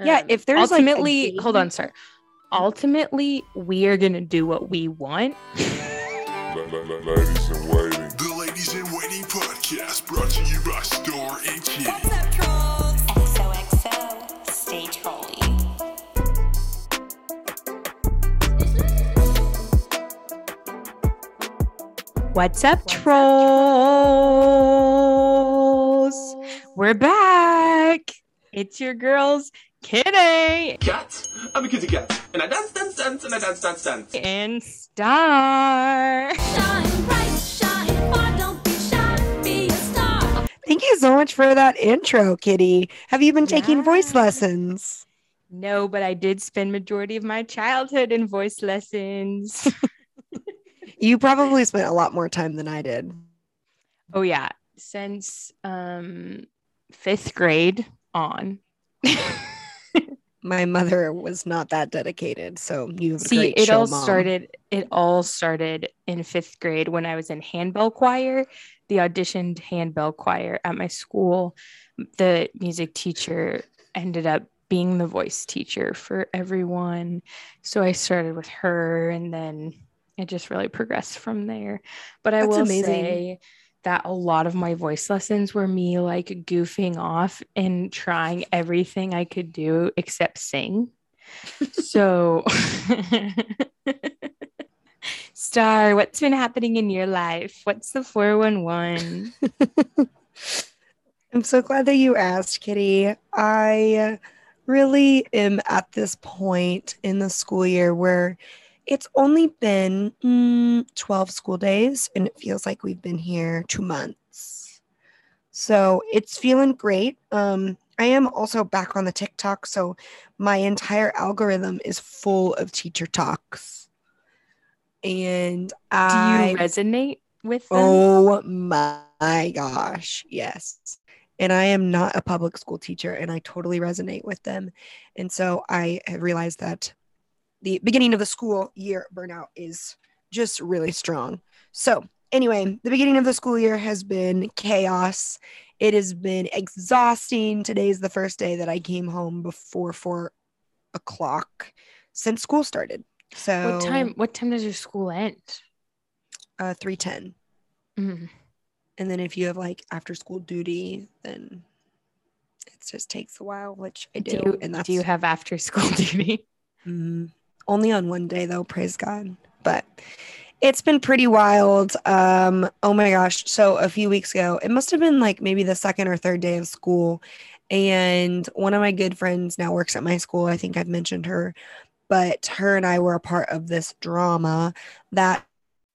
Yeah, Um, if there's, like, a ultimately, hold on, sir. Ultimately, we are gonna do what we want. Ladies in waiting. The Ladies in Waiting podcast brought to you by Star and Kitty. What's up, trolls? XOXO. Stay trolly. What's up, trolls? We're back. It's your girls, Kitty cat. I'm a kitty cat. And I dance, dance, dance, and I dance, dance, dance. and Star. Shine bright, shine far, don't be shy, be a star. Thank you so much for that intro, Kitty. Have you been taking voice lessons? No, but I did spend majority of my childhood in voice lessons. You probably spent a lot more time than I did. oh yeah, since um fifth grade on. My mother was not that dedicated, so you have a See, it show all mom. started. It all started in fifth grade when I was in handbell choir. The auditioned handbell choir at my school. The music teacher ended up being the voice teacher for everyone. So I started with her, and then it just really progressed from there. But I That's will amazing. say that a lot of my voice lessons were me like goofing off and trying everything I could do except sing. So, Star, what's been happening in your life? What's the 411? I'm so glad that you asked, Kitty. I really am at this point in the school year where it's only been mm, 12 school days and it feels like we've been here two months. So it's feeling great. Um, I am also back on the TikTok, so my entire algorithm is full of teacher talks. And Do I you resonate with them? Oh my gosh, yes. And I am not a public school teacher and I totally resonate with them. And so I have realized that the beginning of the school year burnout is just really strong. So, anyway, the beginning of the school year has been chaos. It has been exhausting. Today's the first day that I came home before four o'clock since school started. So, what time? What time does your school end? Uh, 310. Mm. And then if you have like after school duty, then it just takes a while, which I do. Do you, and that's do you have after school duty? Mm, only on one day though, praise God. But it's been pretty wild. Um, oh my gosh. So a few weeks ago, it must have been like maybe the second or third day of school. And one of my good friends now works at my school. I think I've mentioned her, but her and I were a part of this drama that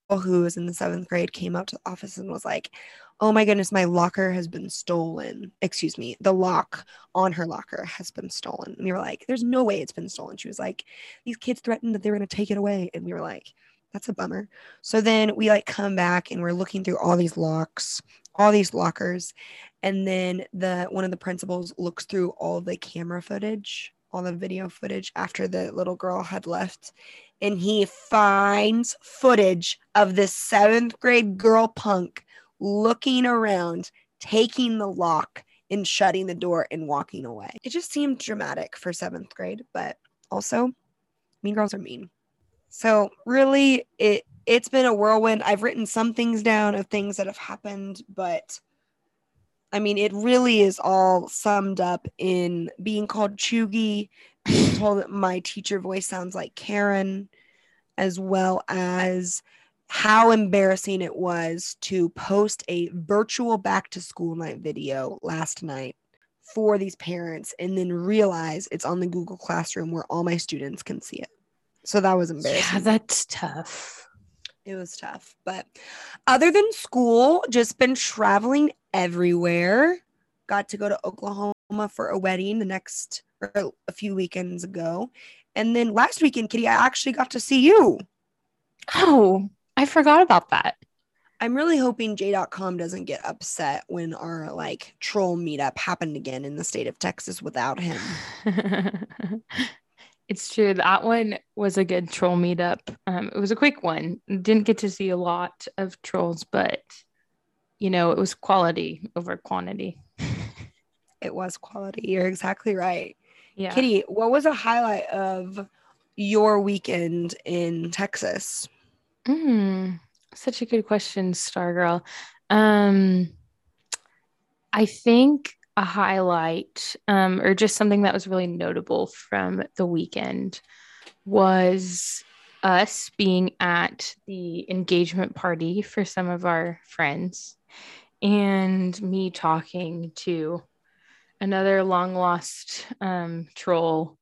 who was in the seventh grade came up to the office and was like, Oh my goodness, my locker has been stolen. Excuse me, the lock on her locker has been stolen. And we were like, There's no way it's been stolen. She was like, These kids threatened that they were going to take it away. And we were like, That's a bummer. So then we like come back and we're looking through all these locks, all these lockers. And then the one of the principals looks through all the camera footage, all the video footage after the little girl had left and he finds footage of this seventh grade girl punk looking around, taking the lock and shutting the door and walking away. It just seemed dramatic for seventh grade, but also mean girls are mean. So really it it's been a whirlwind. I've written some things down of things that have happened, but I mean, it really is all summed up in being called Cheugy, being told that my teacher voice sounds like Karen, as well as how embarrassing it was to post a virtual back to school night video last night for these parents and then realize it's on the Google Classroom where all my students can see it. So that was embarrassing. Yeah, that's tough. It was tough. But other than school, just been traveling everywhere. Got to go to Oklahoma for a wedding the next or a few weekends ago. And then last weekend, Kitty, I actually got to see you. Oh, I forgot about that. I'm really hoping J.com doesn't get upset when our like troll meetup happened again in the state of Texas without him. it's true. That one was a good troll meetup. Um, it was a quick one. Didn't get to see a lot of trolls, but you know, it was quality over quantity. It was quality. You're exactly right. Yeah. Kitty, what was a highlight of your weekend in Texas? Mm, such a good question, Stargirl. Um, I think a highlight, um, or just something that was really notable from the weekend, was us being at the engagement party for some of our friends, and me talking to another long lost um, troll,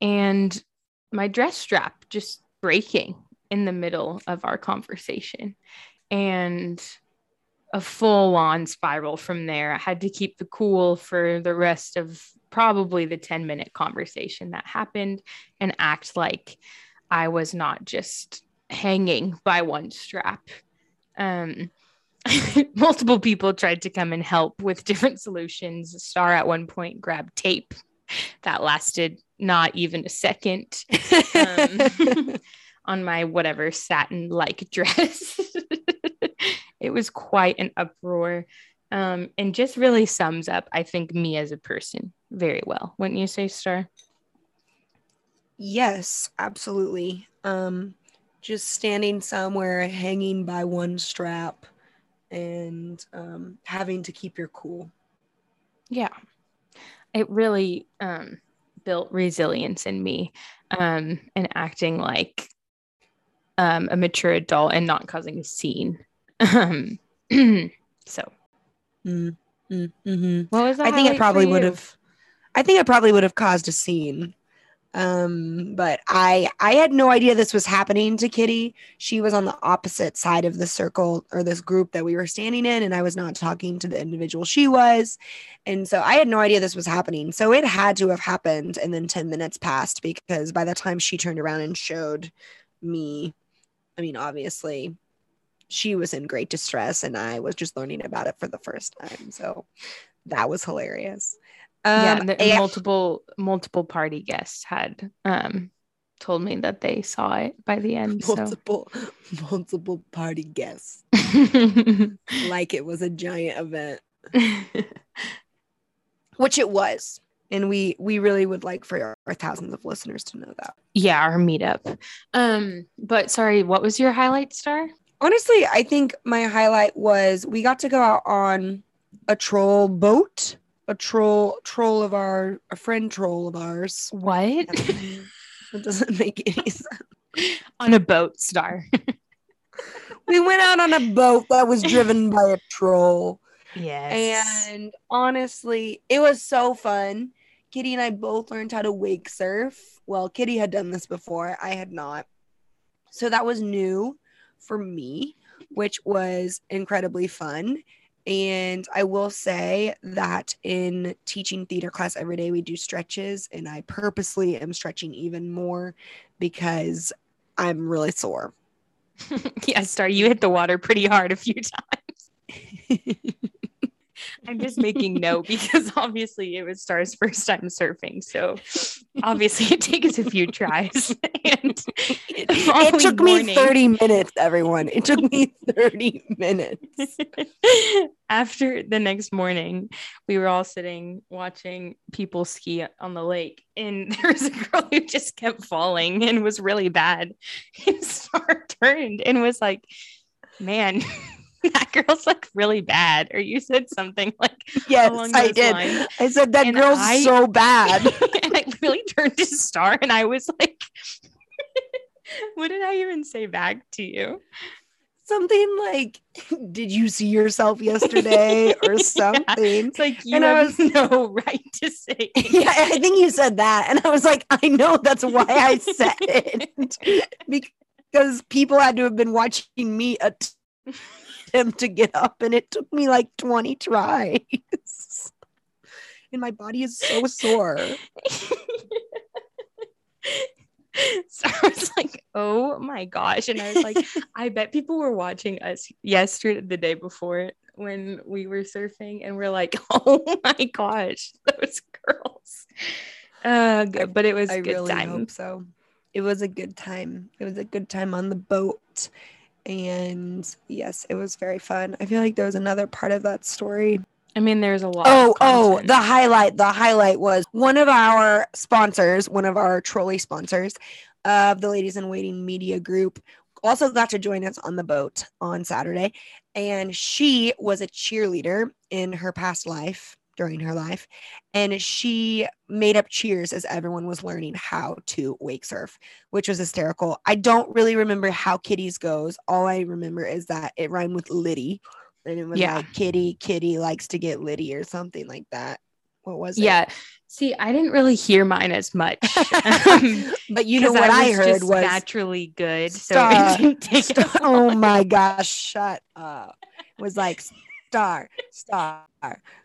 and my dress strap just breaking in the middle of our conversation and a full on spiral from there. I had to keep the cool for the rest of probably the 10 minute conversation that happened and act like I was not just hanging by one strap. Um, multiple people tried to come and help with different solutions. Star at one point grabbed tape that lasted not even a second um, on my whatever satin like dress. it was quite an uproar um, and just really sums up, I think, me as a person very well. Wouldn't you say, Star? Yes, absolutely. Um, just standing somewhere hanging by one strap and um, having to keep your cool. Yeah. It really um, built resilience in me um, and acting like um, a mature adult and not causing a scene. Um, so, Mm, mm, mhm. what was the I think it probably would have. I think it probably would have caused a scene. Um, but I I had no idea this was happening to Kitty. She was on the opposite side of the circle or this group that we were standing in, and I was not talking to the individual she was. And so I had no idea this was happening. So it had to have happened, and then 10 minutes passed because by the time she turned around and showed me, I mean, obviously she was in great distress, and I was just learning about it for the first time. So that was hilarious. yeah, Um, and yeah, multiple multiple party guests had um told me that they saw it by the end. So multiple multiple party guests like it was a giant event which it was and we we really would like for our, thousands of listeners to know that yeah, our meetup. Um, but sorry, what was your highlight star? honestly i think my highlight was we got to go out on a troll boat a troll troll of our a friend troll of ours What? it doesn't make any sense On a boat, star. we went out on a boat that was driven by a troll yes. And honestly, it was so fun. Kitty and I both learned how to wake surf. Well, Kitty had done this before, I had not. So that was new for me, which was incredibly fun. And I will say that in teaching theater class every day, we do stretches, and I purposely am stretching even more because I'm really sore. yeah, star, you hit the water pretty hard a few times. I'm just making note because obviously it was Star's first time surfing. So obviously it takes a few tries. and It, the it following took me 30 minutes, everyone. It took me 30 minutes. After the next morning, we were all sitting watching people ski on the lake, and there was a girl who just kept falling and was really bad. And Star turned and was like, Man, that girl's like really bad. Or you said something like, Yes, I did. lines. I said that And girl's I- so bad. and I really turned to Star and I was like, What did I even say back to you? Something like, "Did you see yourself yesterday?" or something. It's like you And I have no right to say Yeah, I think you said that, and I was like, "I know that's why I said it because people had to have been watching me attempt to get up, and it took me like twenty tries, and my body is so sore." so I was like, oh my gosh. And I was like, I bet people were watching us yesterday, the day before when we were surfing, and we're like, oh my gosh, those girls. Uh, but it was I good really time. hope so. It was a good time. It was a good time on the boat. And yes, it was very fun. I feel like there was another part of that story. I mean, there's a lot. Oh, oh, the highlight. The highlight was one of our sponsors, one of our trolley sponsors of the Ladies in Waiting Media Group, also got to join us on the boat on Saturday. And she was a cheerleader in her past life, during her life. And she made up cheers as everyone was learning how to wake surf, which was hysterical. I don't really remember how Kitty's goes. All I remember is that it rhymed with Liddy. And it was Yeah. like Kitty, Kitty likes to get Liddy or something like that. What was it? yeah. See, I didn't really hear mine as much. Um, but you know what I, was heard just was naturally good. So Stop. take Star- oh my gosh, shut up. It was like star, star.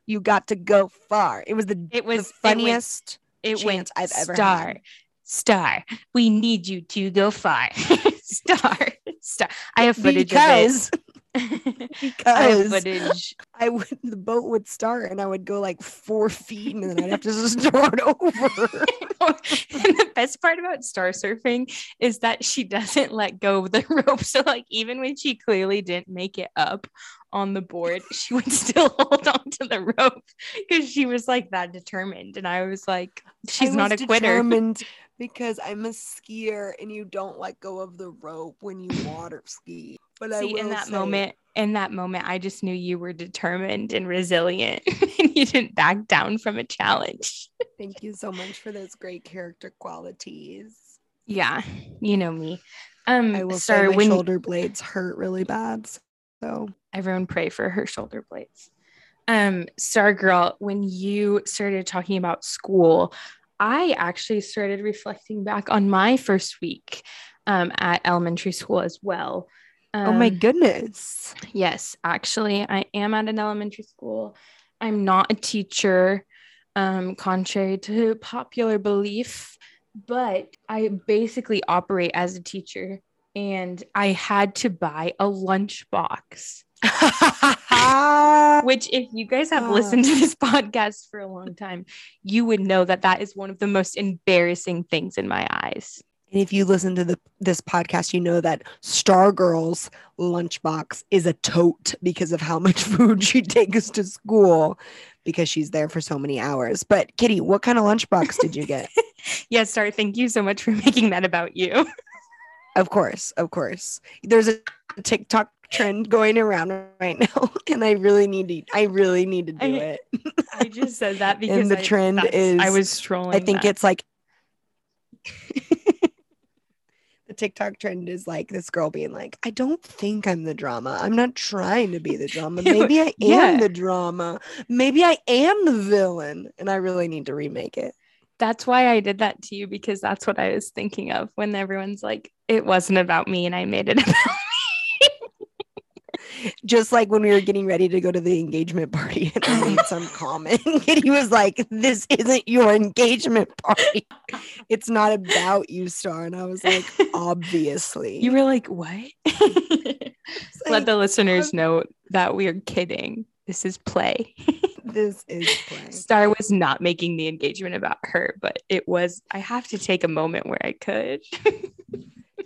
You got to go far. It was the, It was the funniest. It went, it went I've ever star, had. star. We need you to go far. star, star. I have footage because of it. I because footage. I would the boat would start and I would go like four feet and then I'd have to just start over. and the best part about star surfing is that she doesn't let go of the rope. So, like, even when she clearly didn't make it up on the board, she would still hold on to the rope because she was like that determined. And I was like, she's I not a quitter. determined because I'm a skier and you don't let go of the rope when you water ski. But I See, in that say- moment, in that moment, I just knew you were determined and resilient and you didn't back down from a challenge. Thank you so much for those great character qualities. Yeah, you know me. Um, I will sorry, say my when shoulder blades hurt really bad. So everyone pray for her shoulder blades. Um, Star Girl, when you started talking about school, I actually started reflecting back on my first week um, at elementary school as well. oh my Um, goodness. Yes, actually, I am at an elementary school. I'm not a teacher, um, contrary to popular belief, but I basically operate as a teacher. And I had to buy a lunchbox, which, if you guys have Ah. listened to this podcast for a long time, you would know that that is one of the most embarrassing things in my eyes. And if you listen to the this podcast, you know that Stargirl's lunchbox is a tote because of how much food she takes to school because she's there for so many hours. But Kitty, what kind of lunchbox did you get? Yes, Star, thank you so much for making that about you. Of course, of course. There's a TikTok trend going around right now, and I really need to I really need to do I- it. I just said that because the I- trend that's- I is- was trolling. I think that. it's like the TikTok trend is like this girl being like, I don't think I'm the drama. I'm not trying to be the drama. Maybe I am Yeah. the drama. Maybe I am the villain. And I really need to remake it. that's why I did that to you because that's what I was thinking of when everyone's like, it wasn't about me and I made it about me. Just like when we were getting ready to go to the engagement party and I made some comment. And he was like, This isn't your engagement party. It's not about you, Star. And I was like, obviously. You were like, what? It's Let the listeners um, know that we are kidding. This is play. this is play. Star was not making the engagement about her, but it was, I have to take a moment where I could.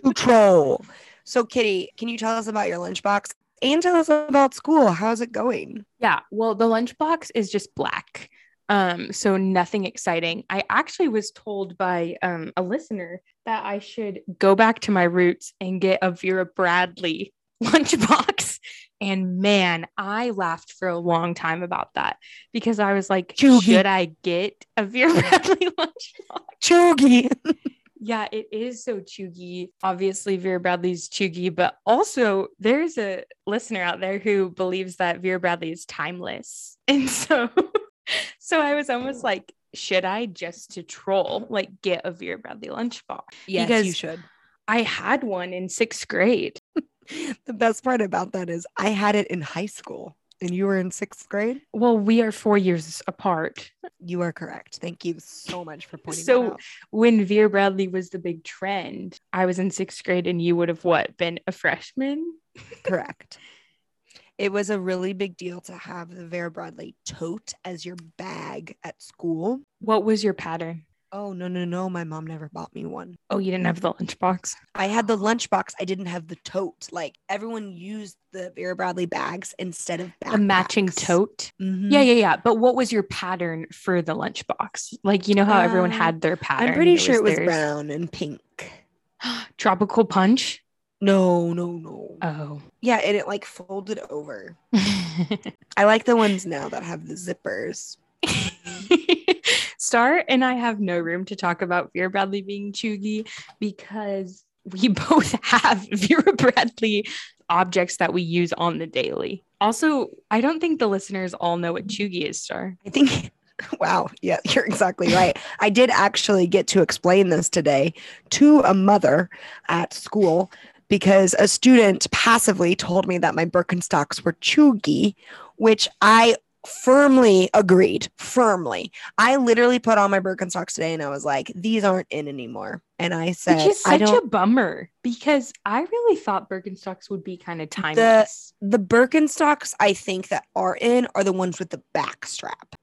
Control. So, Kitty, can you tell us about your lunchbox and tell us about school? How's it going? Yeah, well, the lunchbox is just black. Um, so nothing exciting. I actually was told by um a listener that I should go back to my roots and get a Vera Bradley lunchbox. And man, I laughed for a long time about that because I was like, Cheugy. should I get a Vera Bradley lunchbox? Cheugy. Yeah, it is so cheugy. Obviously, Vera Bradley's cheugy, but also there's a listener out there who believes that Vera Bradley is timeless. And so so I was almost like, should I just to troll, like get a Vera Bradley lunchbox? Yes, Because- you should. I had one in sixth grade. The best part about that is I had it in high school and you were in sixth grade. Well, we are four years apart. You are correct. Thank you so much for pointing So- that out. So, when Vera Bradley was the big trend, I was in sixth grade and you would have what been a freshman? Correct. It was a really big deal to have the Vera Bradley tote as your bag at school. What was your pattern? Oh no no no! My mom never bought me one. Oh, you didn't have the lunchbox? I had the lunchbox. I didn't have the tote. Like everyone used the Vera Bradley bags instead of A matching backpacks. tote? Mhm. Yeah, yeah, yeah. But what was your pattern for the lunchbox? Like, you know how everyone Uh, had their pattern? I'm pretty sure it was theirs? brown and pink. Tropical punch? No no no. Oh. yeah, and it like folded over. I like the ones now that have the zippers. Star and I have no room to talk about Vera Bradley being cheugy because we both have Vera Bradley objects that we use on the daily. Also, I don't think the listeners all know what cheugy is, Star. I think. Wow. Yeah, you're exactly right. I did actually get to explain this today to a mother at school because a student passively told me that my Birkenstocks were cheugy, which I firmly agreed. Firmly. I literally put on my Birkenstocks today and I was like, these aren't in anymore. And I said, Which is such a bummer because I really thought Birkenstocks would be kind of timeless. the Birkenstocks I think that are in are the ones with the back strap.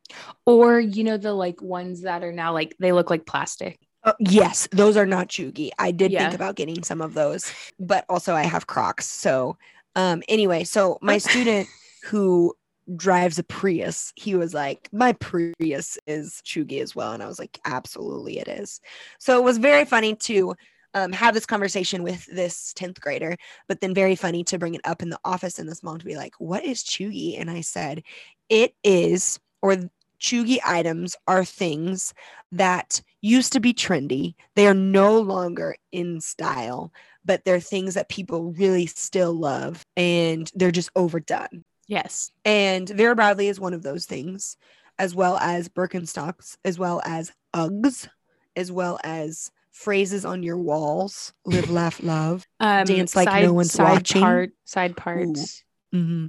or, you know, the like ones that are now like they look like plastic. Uh, yes, those are not cheugy. I did Yeah. think about getting some of those, but also I have Crocs. So, um, anyway, so my student who drives a Prius, he was like, "My Prius is cheugy as well," and I was like, "Absolutely, it is." So it was very funny to um, have this conversation with this tenth grader, but then very funny to bring it up in the office and this mom to be like, "What is cheugy?" And I said, "It is." Or cheugy items are things that used to be trendy. They are no longer in style, but they're things that people really still love and they're just overdone. Yes. And Vera Bradley is one of those things, as well as Birkenstocks, as well as Uggs, as well as phrases on your walls live, laugh, love. Um, Dance like no one's side watching. Part, side parts. hmm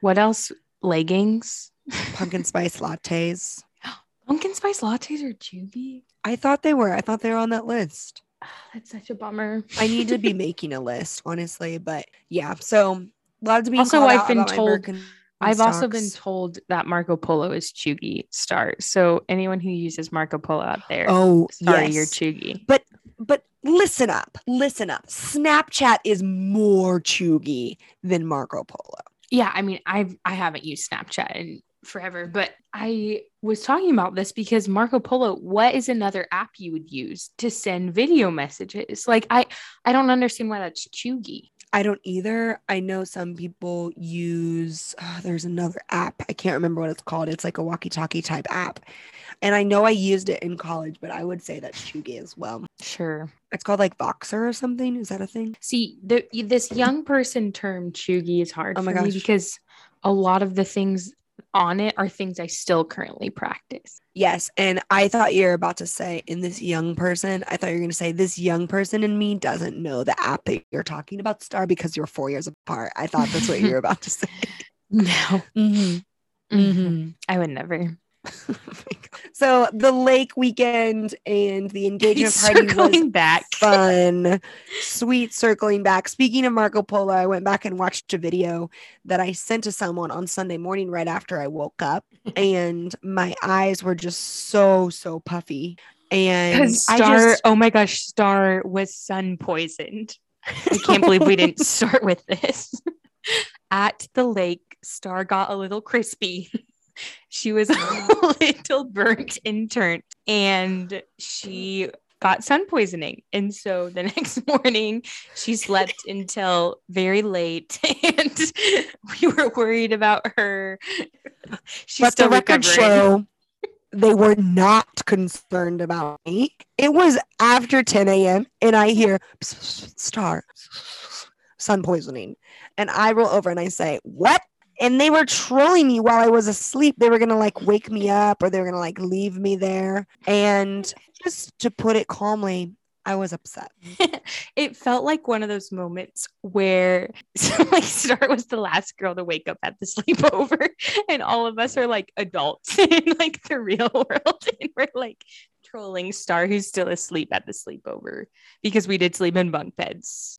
What else? Leggings. Pumpkin spice lattes. Pumpkin spice lattes are cheugy. I thought they were. I thought they were on that list. That's such a bummer. I need to be making a list, honestly. But yeah, so being Also, I've been told- I've also been told that Marco Polo is cheugy star. So anyone who uses Marco Polo out there, oh, sorry, yes. you're cheugy. But but listen up, listen up. Snapchat is more cheugy than Marco Polo. Yeah, I mean, I've I haven't used Snapchat in forever, but I was talking about this because Marco Polo, what is another app you would use to send video messages? Like I I don't understand why that's cheugy. I don't either. I know some people use. ah, there's another app. I can't remember what it's called. It's like a walkie-talkie type app, and I know I used it in college, but I would say that's cheugy as well. Sure. It's called like Voxer or something. Is that a thing? See, the, this young person term cheugy is hard Oh for me because a lot of the things on it are things I still currently practice. Yes, and I thought you were about to say in this young person. I thought you were going to say this young person in me doesn't know the app that you're talking about, Star, because you're four years apart. I thought that's what you were about to say. No. Mm-hmm. Mhm. I would never. so the lake weekend and the engagement party was Circling back. fun, sweet circling back. Speaking of Marco Polo, I went back and watched a video that I sent to someone on Sunday morning right after I woke up, and my eyes were just so so puffy. And Star, just oh my gosh, Star was sun poisoned. I can't believe we didn't start with this. At the lake, Star got a little crispy. She was a little burnt and turnt, and she got sun poisoning. And so the next morning, she slept until very late, and we were worried about her. She's let the record recovering. show they were not concerned about me. It was after 10 a.m. and I hear "Psst, psst, psst, star sun poisoning. And I roll over and I say, What? And they were trolling me while I was asleep. They were gonna like wake me up or they were gonna like leave me there. And just to put it calmly, I was upset. it felt like one of those moments where like Star was the last girl to wake up at the sleepover, and all of us are like adults in like the real world, and we're like trolling Star who's still asleep at the sleepover because we did sleep in bunk beds.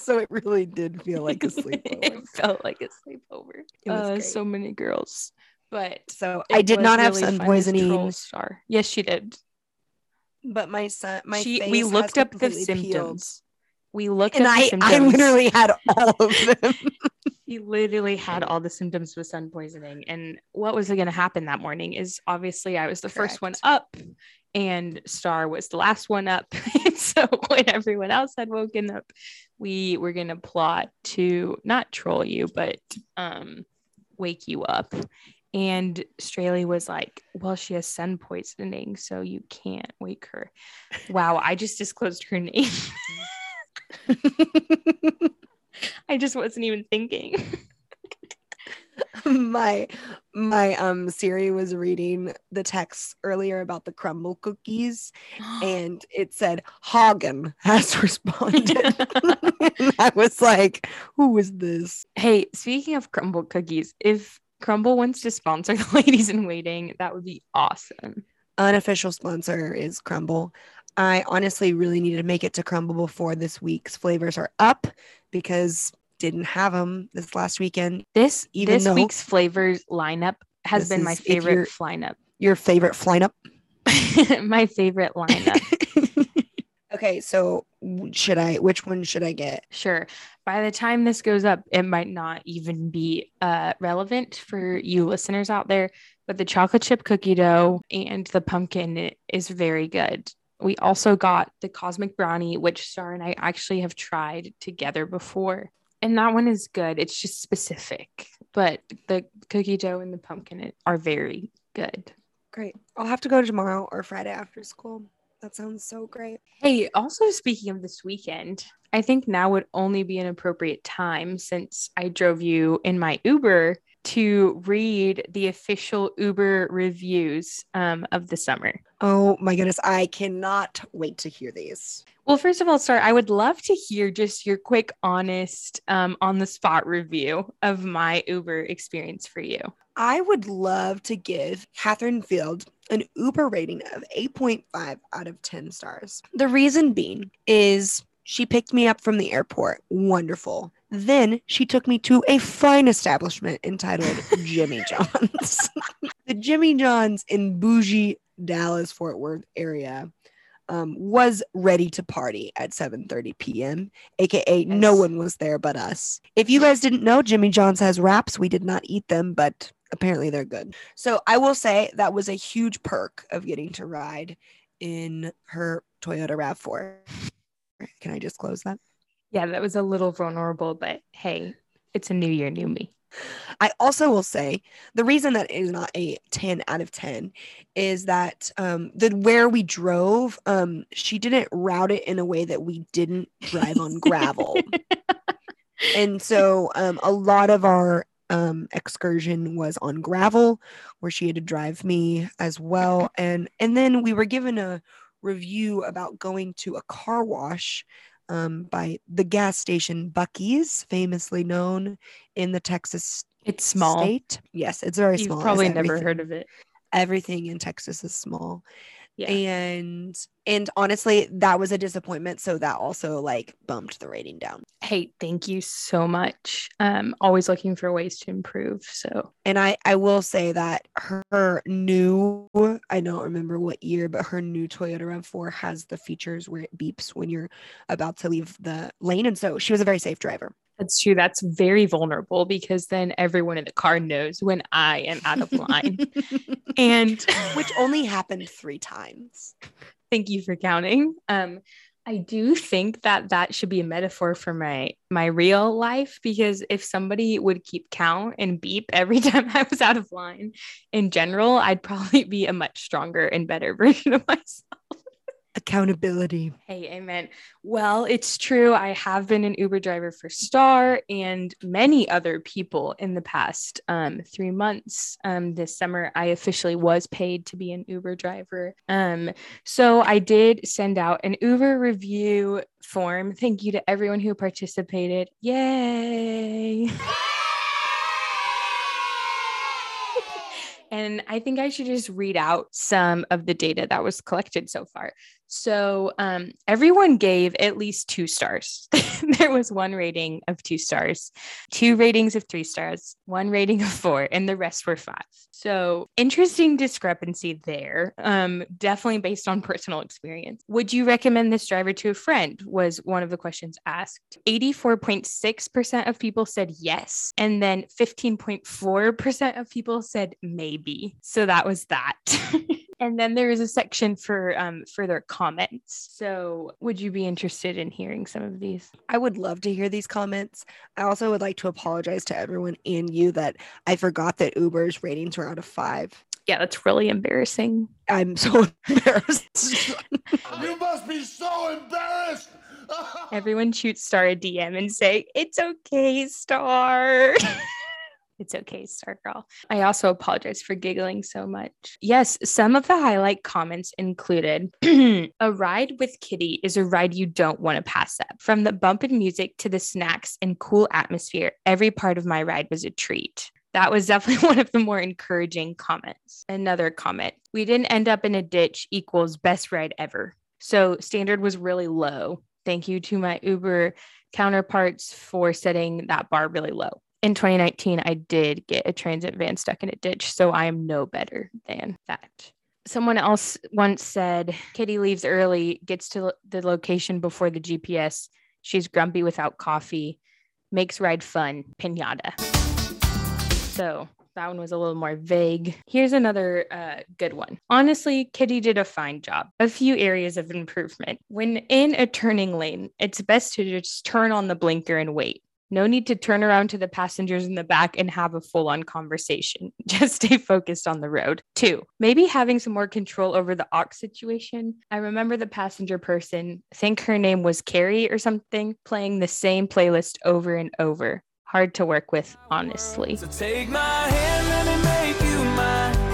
So it really did feel like a sleepover. it felt like a sleepover. Uh, so many girls, but So I did not have really sun fun to troll poisoning. Star. Yes, she did. but my son, my she, we looked up the symptoms. peeled. We looked and up the I, symptoms. I literally had all of them. he literally had all the symptoms with sun poisoning. And what was going to happen that morning is obviously I was the first one up, and Star was the last one up. and so when everyone else had woken up, we were going to plot to not troll you, but um, wake you up. And Straley was like, Well, she has sun poisoning, so you can't wake her. Wow, I just disclosed her name. I just wasn't even thinking. my my um Siri was reading the text earlier about the crumble cookies and it said Hagen has responded. I was like, who is this? hey, speaking of crumble cookies, if Crumble wants to sponsor the ladies in waiting, that would be awesome. Unofficial sponsor is Crumble. I honestly really needed to make it to Crumble before this week's flavors are up because didn't have them this last weekend. This Even this week's flavors lineup has been my is- if you're- favorite lineup. Your favorite lineup? my favorite lineup. okay, so should I which one should I get? Sure. By the time this goes up, it might not even be uh, relevant for you listeners out there, but the chocolate chip cookie dough and the pumpkin is very good. We also got the cosmic brownie, which Star and I actually have tried together before. And that one is good. It's just specific, but the cookie dough and the pumpkin are very good. Great. I'll have to go tomorrow or Friday after school. That sounds so great. Hey, also speaking of this weekend, I think now would only be an appropriate time since I drove you in my Uber to read the official Uber reviews um, of the summer. Oh my goodness, I cannot wait to hear these. Well, first of all, Star, I would love to hear just your quick, honest, um, on the spot review of my Uber experience for you. I would love to give Catherine Field an Uber rating of 8.5 out of 10 stars. The reason being is she picked me up from the airport. Wonderful. Then she took me to a fine establishment entitled Jimmy John's. the Jimmy John's in bougie Dallas Fort Worth area um, was ready to party at 7:30 p.m. aka no one was there but us. If you guys didn't know, Jimmy John's has wraps. We did not eat them, but apparently they're good. So I will say that was a huge perk of getting to ride in her Toyota RAV4. Can I just close that? Yeah, that was a little vulnerable, but hey, it's a new year, new me. I also will say the reason that it is not a 10 out of 10 is that um the where we drove um she didn't route it in a way that we didn't drive on gravel. and so um a lot of our um excursion was on gravel where she had to drive me as well and and then we were given a review about going to a car wash um, by the gas station Buc-ee's, famously known in the Texas It's small. state. Yes, it's very small. You've small. probably never heard of it. Everything in Texas is small. Yeah. And and honestly, that was a disappointment. So that also like bumped the rating down. Hey, thank you so much. Um, always looking for ways to improve. So And I I will say that her new I don't remember what year, but her new Toyota RAV4 has the features where it beeps when you're about to leave the lane. And so she was a very safe driver. That's true. That's very vulnerable because then everyone in the car knows when I am out of line. and Which only happened three times. thank you for counting. Um, I do think that that should be a metaphor for my my real life because if somebody would keep count and beep every time I was out of line, in general, I'd probably be a much stronger and better version of myself. Accountability. Hey, amen. Well, it's true. I have been an Uber driver for Star and many other people in the past um, three months. Um, this summer, I officially was paid to be an Uber driver. Um, so I did send out an Uber review form. Thank you to everyone who participated. Yay! And I think I should just read out some of the data that was collected so far. So um, everyone gave at least two stars. there was one rating of two stars, two ratings of three stars, one rating of four, and the rest were five. So interesting discrepancy there. Um, definitely based on personal experience. Would you recommend this driver to a friend? Was one of the questions asked. 84.6% of people said yes. And then 15.4% of people said maybe. So that was that. and then there is a section for um, further comments. So, would you be interested in hearing some of these? I would love to hear these comments. I also would like to apologize to everyone and you that I forgot that Uber's ratings were out of five. Yeah, that's really embarrassing. I'm so embarrassed. You must be so embarrassed. Everyone shoots Star a DM and say, It's okay, Star. It's okay, Star Girl. I also apologize for giggling so much. Yes, some of the highlight comments included a ride with Kitty is a ride you don't want to pass up. From the bump in music to the snacks and cool atmosphere, every part of my ride was a treat. That was definitely one of the more encouraging comments. Another comment we didn't end up in a ditch equals best ride ever. So standard was really low. Thank you to my Uber counterparts for setting that bar really low in 2019, I did get a transit van stuck in a ditch, so I am no better than that. Someone else once said, Kitty leaves early, gets to the location before the GPS. She's grumpy without coffee, makes ride fun, pinata. So that one was a little more vague. Here's another uh, good one. Honestly, Kitty did a fine job. A few areas of improvement. When in a turning lane, it's best to just turn on the blinker and wait. No need to turn around to the passengers in the back and have a full on conversation. Just stay focused on the road. Two, maybe having some more control over the aux situation. I remember the passenger person, think her name was Carrie or something, playing the same playlist over and over. Hard to work with, honestly. So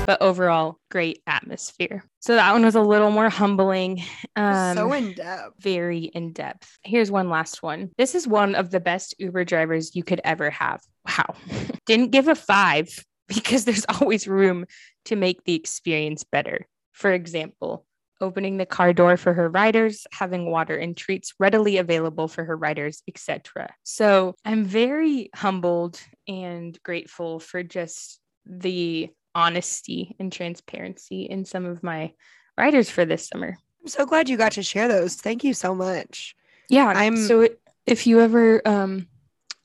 But overall, great atmosphere. So that one was a little more humbling. Um, so in depth. very in depth. Here's one last one. This is one of the best Uber drivers you could ever have. Wow. Didn't give a five because there's always room to make the experience better. For example, opening the car door for her riders, having water and treats readily available for her riders, etc. So I'm very humbled and grateful for just the honesty and transparency in some of my riders for this summer. I'm so glad you got to share those. Thank you so much. Yeah. I'm- so it, if you ever um,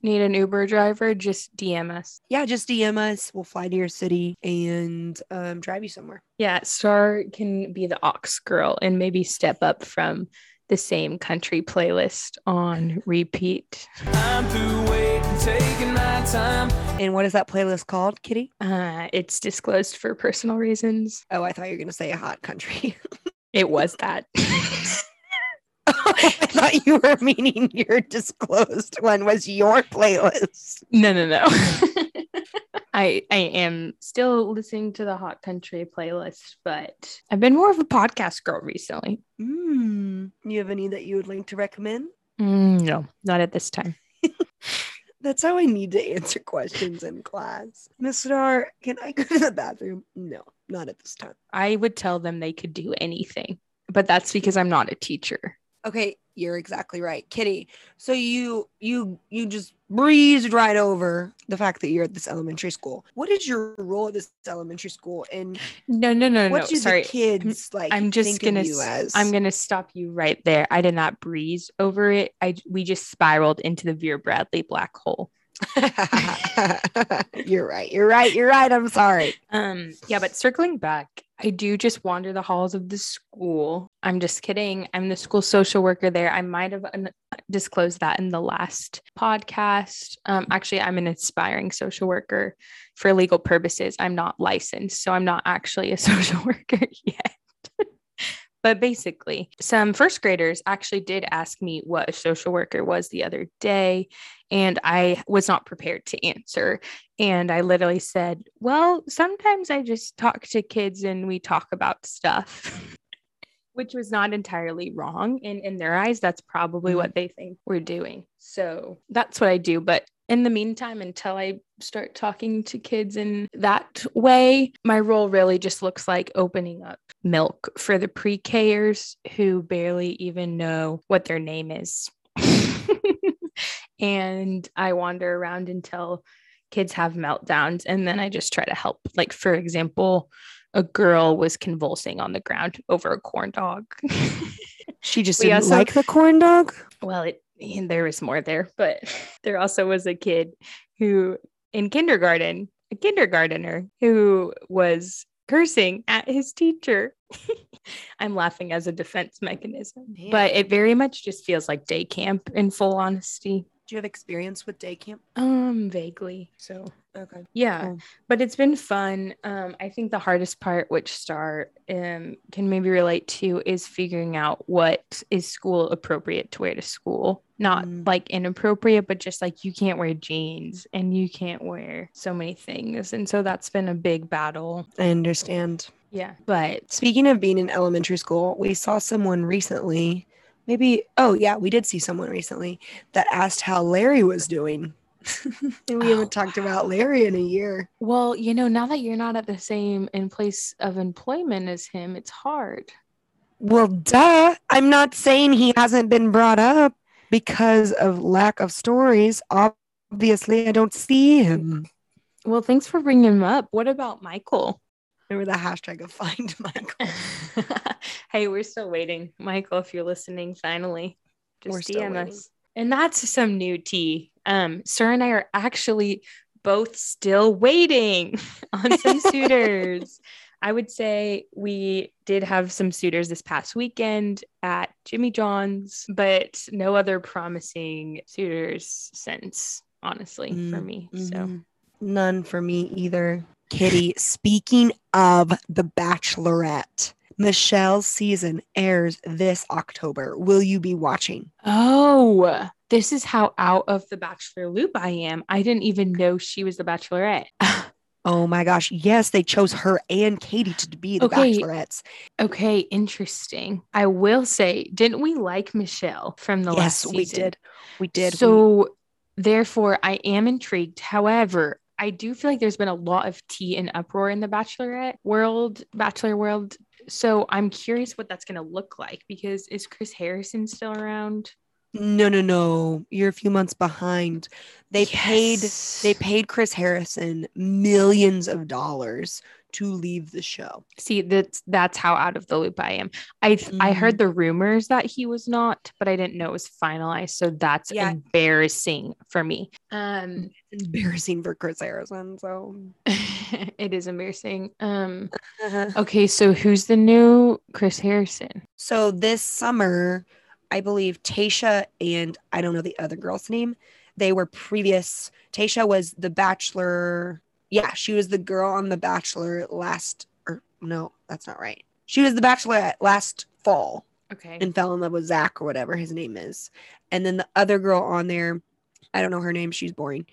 need an Uber driver, just DM us. Yeah, just DM us. We'll fly to your city and um, drive you somewhere. Yeah, Star can be the aux girl and maybe step up from the same country playlist on repeat. I'm through waiting, taking my time. And what is that playlist called, Kitty? Uh, it's disclosed for personal reasons. Oh, I thought you were going to say a hot country. It was that. I thought you were meaning your disclosed one was your playlist. no, no, no. I I am still listening to the hot country playlist, but I've been more of a podcast girl recently. Mm. You have any that you would like to recommend? Mm, no, not at this time. That's how I need to answer questions in class. Miss Star, can I go to the bathroom? No, not at this time. I would tell them they could do anything, but that's because I'm not a teacher. Okay, you're exactly right, Kitty. So you you you just breezed right over the fact that you're at this elementary school. What is your role at this elementary school, and No, no, no, what no. do Sorry. the kids like? I'm just gonna as? I'm gonna stop you right there. I did not breeze over it. I we just spiraled into the Vera Bradley black hole. you're right. You're right. You're right. I'm sorry. Um yeah, but circling back, I do just wander the halls of the school. I'm just kidding. I'm the school social worker there. I might have un- disclosed that in the last podcast. Um actually I'm an aspiring social worker for legal purposes. I'm not licensed, so I'm not actually a social worker yet. But basically, some first graders actually did ask me what a social worker was the other day, and I was not prepared to answer. And I literally said, Well, sometimes I just talk to kids and we talk about stuff. which was not entirely wrong. And in their eyes, that's probably Mhm. what they think we're doing. So that's what I do. But in the meantime, until I start talking to kids in that way, my role really just looks like opening up milk for the pre Kers who barely even know what their name is. and I wander around until kids have meltdowns. And then I just try to help. Like, for example, a girl was convulsing on the ground over a corn dog. She just We didn't also- like the corn dog. well, it and there was more there, but there also was a kid who in kindergarten, a kindergartner who was cursing at his teacher. I'm laughing as a defense mechanism, but it very much just feels like day camp in full honesty. Do you have experience with day camp? Um, vaguely. So Okay. yeah, Cool. but it's been fun. Um, I think the hardest part, which Star um can maybe relate to, is figuring out what is school appropriate to wear to school. Not Mm. like inappropriate, but just like you can't wear jeans and you can't wear so many things. And so that's been a big battle. I understand. Yeah. But Speaking of being in elementary school, we saw someone recently. Maybe, oh, yeah, we did see someone recently that asked how Larry was doing. and we Oh, haven't talked about Larry in a year. well, you know, now that you're not at the same in place of employment as him, it's hard. Well, duh. I'm not saying he hasn't been brought up because of lack of stories. Obviously, I don't see him. Well, thanks for bringing him up. What about Michael? Remember the hashtag of find Michael. hey, we're still waiting. Michael, if you're listening, finally, just We're DM us. And that's some new tea. Um, Sir and I are actually both still waiting on some suitors. I would say we did have some suitors this past weekend at Jimmy John's, but no other promising suitors since, honestly, for Mm, me. So Mhm. none for me either. Kitty, speaking of The Bachelorette, Michelle's season airs this October. Will you be watching? Oh, this is how out of the Bachelor loop I am. I didn't even know she was the Bachelorette. Oh my gosh. Yes, they chose her and Katie to be the Okay. Bachelorettes. okay, interesting. I will say, didn't we like Michelle from the last season? yes, we did. We did. We- So, therefore, I am intrigued. However, I do feel like there's been a lot of tea and uproar in the Bachelorette world, Bachelor world. So I'm curious what that's going to look like because is Chris Harrison still around? no, no, no. You're a few months behind. They paid they paid Chris Harrison millions of dollars to leave the show. See, that's that's how out of the loop I am. I I Mhm. heard the rumors that he was not, but I didn't know it was finalized. So that's Yeah. embarrassing for me. Um, Embarrassing for Chris Harrison. So it is embarrassing. Um, okay, so who's the new Chris Harrison? So this summer, I believe Tayshia and I don't know the other girl's name. They were previous. Tayshia was the Bachelor. Yeah, she was the girl on the Bachelor last. Or no, that's not right. She was the Bachelor last fall Okay. and fell in love with Zach or whatever his name is. And then the other girl on there, I don't know her name. She's boring.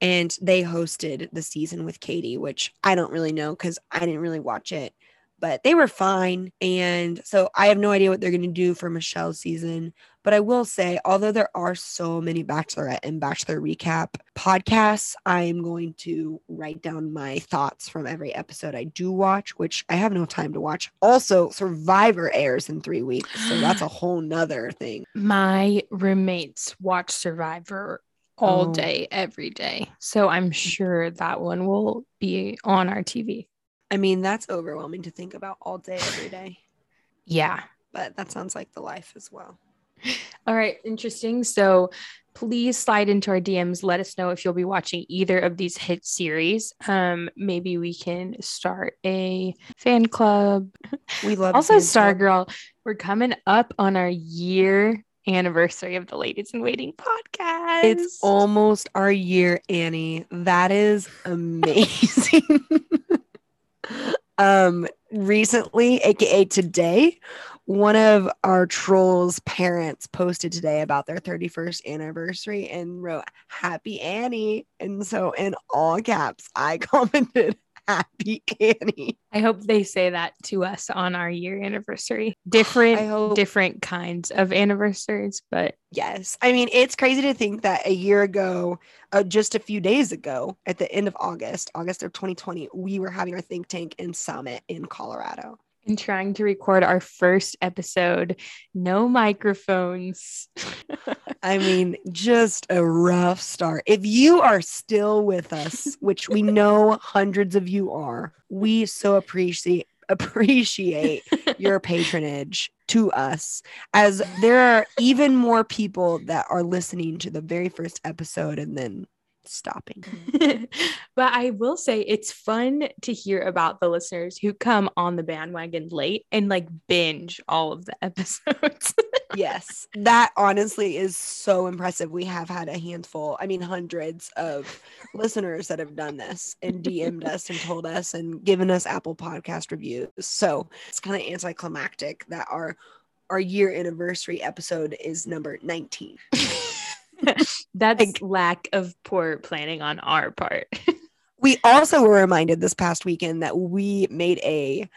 And they hosted the season with Katie, which I don't really know because I didn't really watch it, but they were fine. And so I have no idea what they're going to do for Michelle's season. But I will say, although there are so many Bachelorette and Bachelor recap podcasts, I am going to write down my thoughts from every episode I do watch, which I have no time to watch. Also, Survivor airs in three weeks. So that's a whole nother thing. My roommates watch Survivor all Oh. day, every day. So I'm sure that one will be on our TV. I mean, that's overwhelming to think about all day, every day. Yeah. But that sounds like the life as well. All right, interesting. So please slide into our DMs. Let us know if you'll be watching either of these hit series. Um, maybe we can start a fan club. We love Also, Fan Club. Stargirl, we're coming up on our year anniversary of the Ladies in Waiting podcast. It's almost our year, Annie. That is amazing. um, recently, aka today, one of our trolls' parents posted today about their 31st anniversary and wrote Happy Annie. And so in all caps, I commented Happy Annie. I hope they say that to us on our year anniversary. Different, different kinds of anniversaries, but Yes. I mean, it's crazy to think that a year ago, uh, just a few days ago, at the end of August, August of 2020, we were having our think tank and summit in Colorado. in trying to record our first episode, no microphones. I mean, just a rough start. If you are still with us, which we know hundreds of you are, we so appreciate appreciate your patronage to us as there are even more people that are listening to the very first episode and then stopping. Mm-hmm. but I will say it's fun to hear about the listeners who come on the bandwagon late and like binge all of the episodes. yes, that honestly is so impressive. We have had a handful, I mean, hundreds of listeners that have done this and DM'd us and told us and given us Apple Podcast reviews. So it's kind of anticlimactic that our our year anniversary episode is number 19. That's lack of poor planning on our part. We also were reminded this past weekend that we made a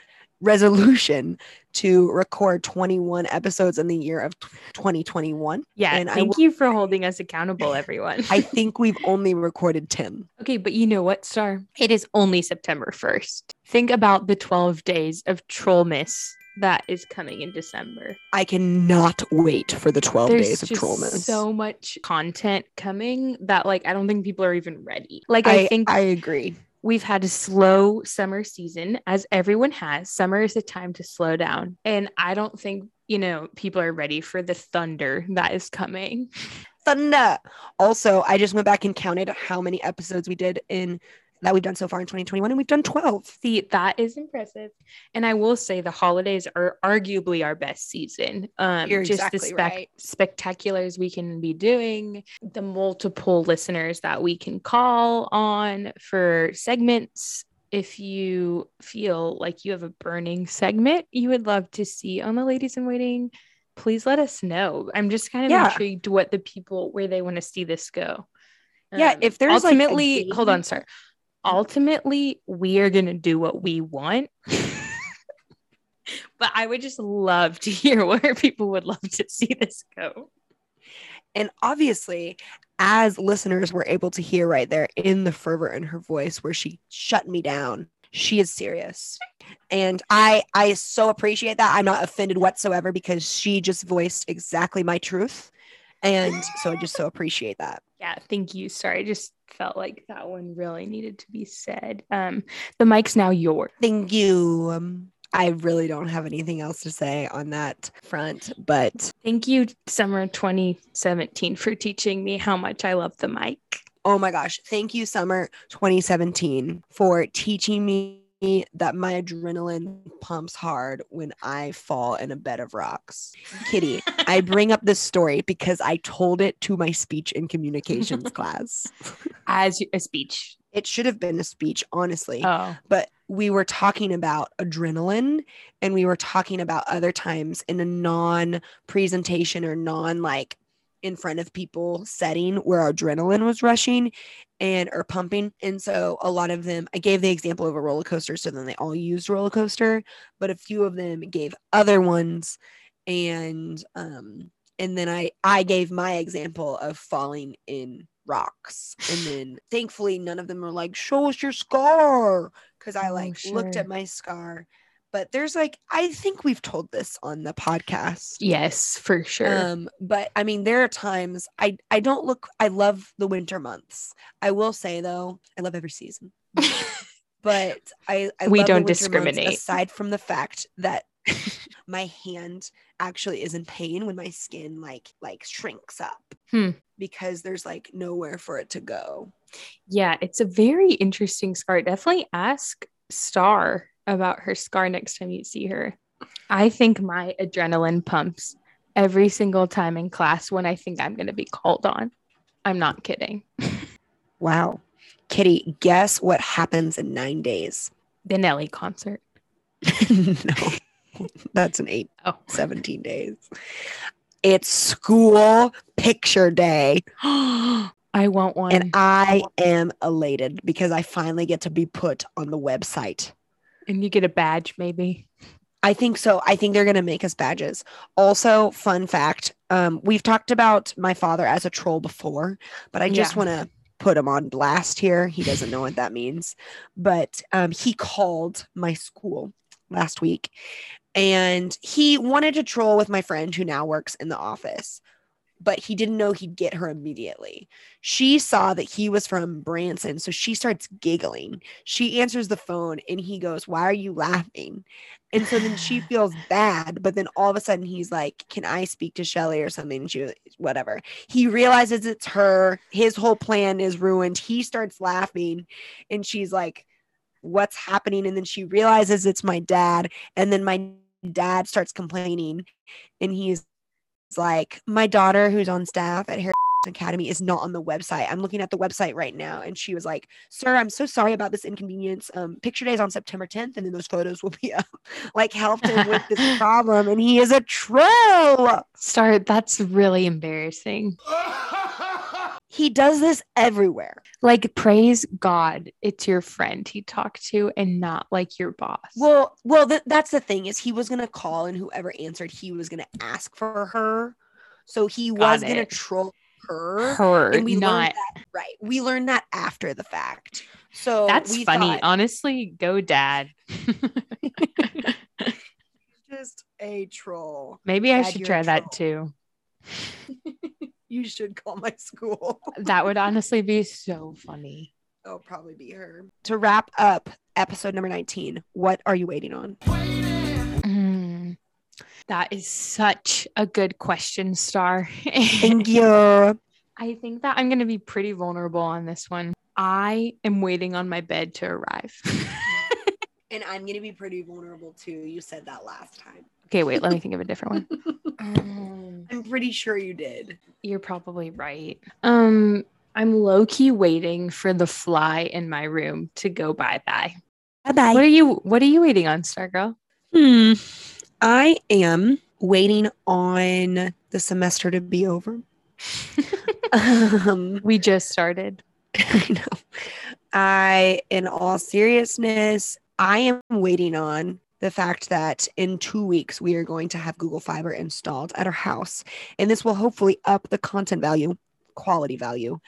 resolution to record 21 episodes in the year of 2021. yeah, And thank will- you for holding us accountable, everyone. I think we've only recorded 10. Okay, but you know what, Star? It is only September 1st. Think about the 12 days of Trollmas that is coming in December. I cannot wait for the 12 There's days of just Trollmas. so much content coming that like I don't think people are even ready. Like I, I, think I agree. we've had a slow summer season as everyone has. Summer is a time to slow down. And I don't think, you know, people are ready for the thunder that is coming. Thunder. Also, I just went back and counted how many episodes we did in that we've done so far in 2021, and we've done 12. See, that is impressive. And I will say the holidays are arguably our best season. Um, You're just exactly the spec- right. spectaculars we can be doing, the multiple listeners that we can call on for segments. If you feel like you have a burning segment you would love to see on the Ladies in Waiting, please let us know. I'm just kind of Yeah. intrigued what the people where they want to see this go. Yeah, Um, if there's, like, ultimately, hold on, sorry ultimately we are going to do what we want but i would just love to hear where people would love to see this go And obviously, as listeners were able to hear right there in the fervor in her voice where she shut me down, she is serious. And I I so appreciate that. I'm not offended whatsoever because she just voiced exactly my truth. And so I just so appreciate that. yeah thank you. Sorry i just felt like that one really needed to be said. Um the mic's now yours. Thank you. Um, I really don't have anything else to say on that front, but thank you summer 2017 for teaching me how much i love the mic. Oh my gosh, thank you, Summer 2017, for teaching me that my adrenaline pumps hard when I fall in a bed of rocks. Kitty, I bring up this story because I told it to my speech and communications class. as a speech It should have been a speech, honestly. oh but we were talking about adrenaline and we were talking about other times in a non presentation or non like in front of people setting where adrenaline was rushing and or pumping. And so a lot of them i gave the example of a roller coaster so then they all used roller coaster but a few of them gave other ones. And um and then i i gave my example of falling in rocks. And then thankfully none of them were like show us your scar because i Oh, like looked at my scar but there's like i think we've told this on the podcast yes for sure um but i mean there are times i i don't look i love the winter months i will say though i love every season but i, I We love don't months discriminate. aside from the fact that my hand actually is in pain when my skin like like shrinks up Hmm. because there's like nowhere for it to go Yeah, it's a very interesting scar. Definitely ask Star about her scar next time you see her. I think my adrenaline pumps every single time in class when I think I'm going to be called on. I'm not kidding. wow kitty guess what happens in nine days The Nelly concert. no that's an eight Oh. 17 days it's school picture day I want one. And I am elated because I finally get to be put on the website. And you get a badge, maybe. I think so. I think they're going to make us badges. Also, fun fact um, we've talked about my father as a troll before, but I just Yeah. want to put him on blast here. He doesn't know what that means. But um, he called my school last week and he wanted to troll with my friend who now works in the office. But he didn't know he'd get her immediately. She saw that he was from Branson, so she starts giggling. She answers the phone and he goes, Why are you laughing? And so then she feels bad, but then all of a sudden he's like, Can I speak to Shelly or something? And she was whatever. He realizes it's her. His whole plan is ruined. He starts laughing and she's like, What's happening? And then she realizes it's my dad. And then my dad starts complaining and he's like, My daughter, who's on staff at Harry Academy, is not on the website. I'm looking at the website right now. And she was like, Sir, I'm so sorry about this inconvenience. Um, picture day is on September 10th, and then those photos will be up. like, helped him with this problem. And he is a troll. Star, that's really embarrassing. He does this everywhere. Like, praise God, it's your friend he talked to and not like your boss. Well, well, th- that's the thing is he was gonna call, and whoever answered, he was gonna ask for her. So he Got was gonna troll her. her, and we learned not. that right. We learned that after the fact. So That's funny. thought, Honestly, go dad. just a troll. Maybe I should try that troll. too. You should call my school. That would honestly be so funny. It'll probably be her. To wrap up episode number 19, what are you waiting on? Mm, that is such a good question, Star. Thank you. I think that I'm going to be pretty vulnerable on this one. I am waiting on my bed to arrive. And I'm gonna be pretty vulnerable too. You said that last time. Okay, wait, let me think of a different one. Um, I'm pretty sure you did. you're probably right. Um, I'm low key waiting for the fly in my room to go bye bye. Bye bye. What are you What are you waiting on, Stargirl? Hmm. I am waiting on the semester to be over. um, We just started. I know. I, in all seriousness, I am waiting on the fact that in two weeks we are going to have Google Fiber installed at our house, and this will hopefully up the content value, quality value,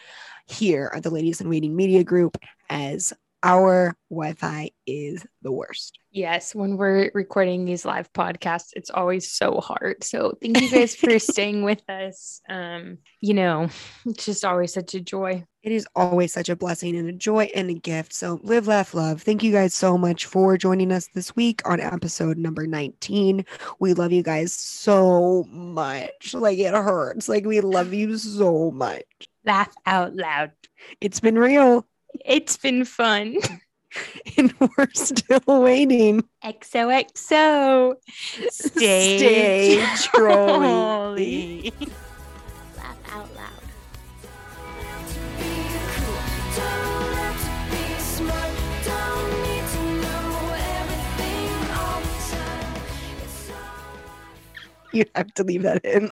here at the Ladies in Waiting Media Group, as our Wi-Fi is the worst. Yes, when we're recording these live podcasts, it's always so hard. So thank you guys for staying with us. Um, you know, it's just always such a joy. It is always such a blessing and a joy and a gift. So live, laugh, love. Thank you guys so much for joining us this week on episode number 19. We love you guys so much. Like it hurts. Like we love you so much. Laugh out loud. It's been real It's been fun. and we're still waiting. XOXO. Stay, Stay trolly. trolly. Laugh out loud. You have to leave that in.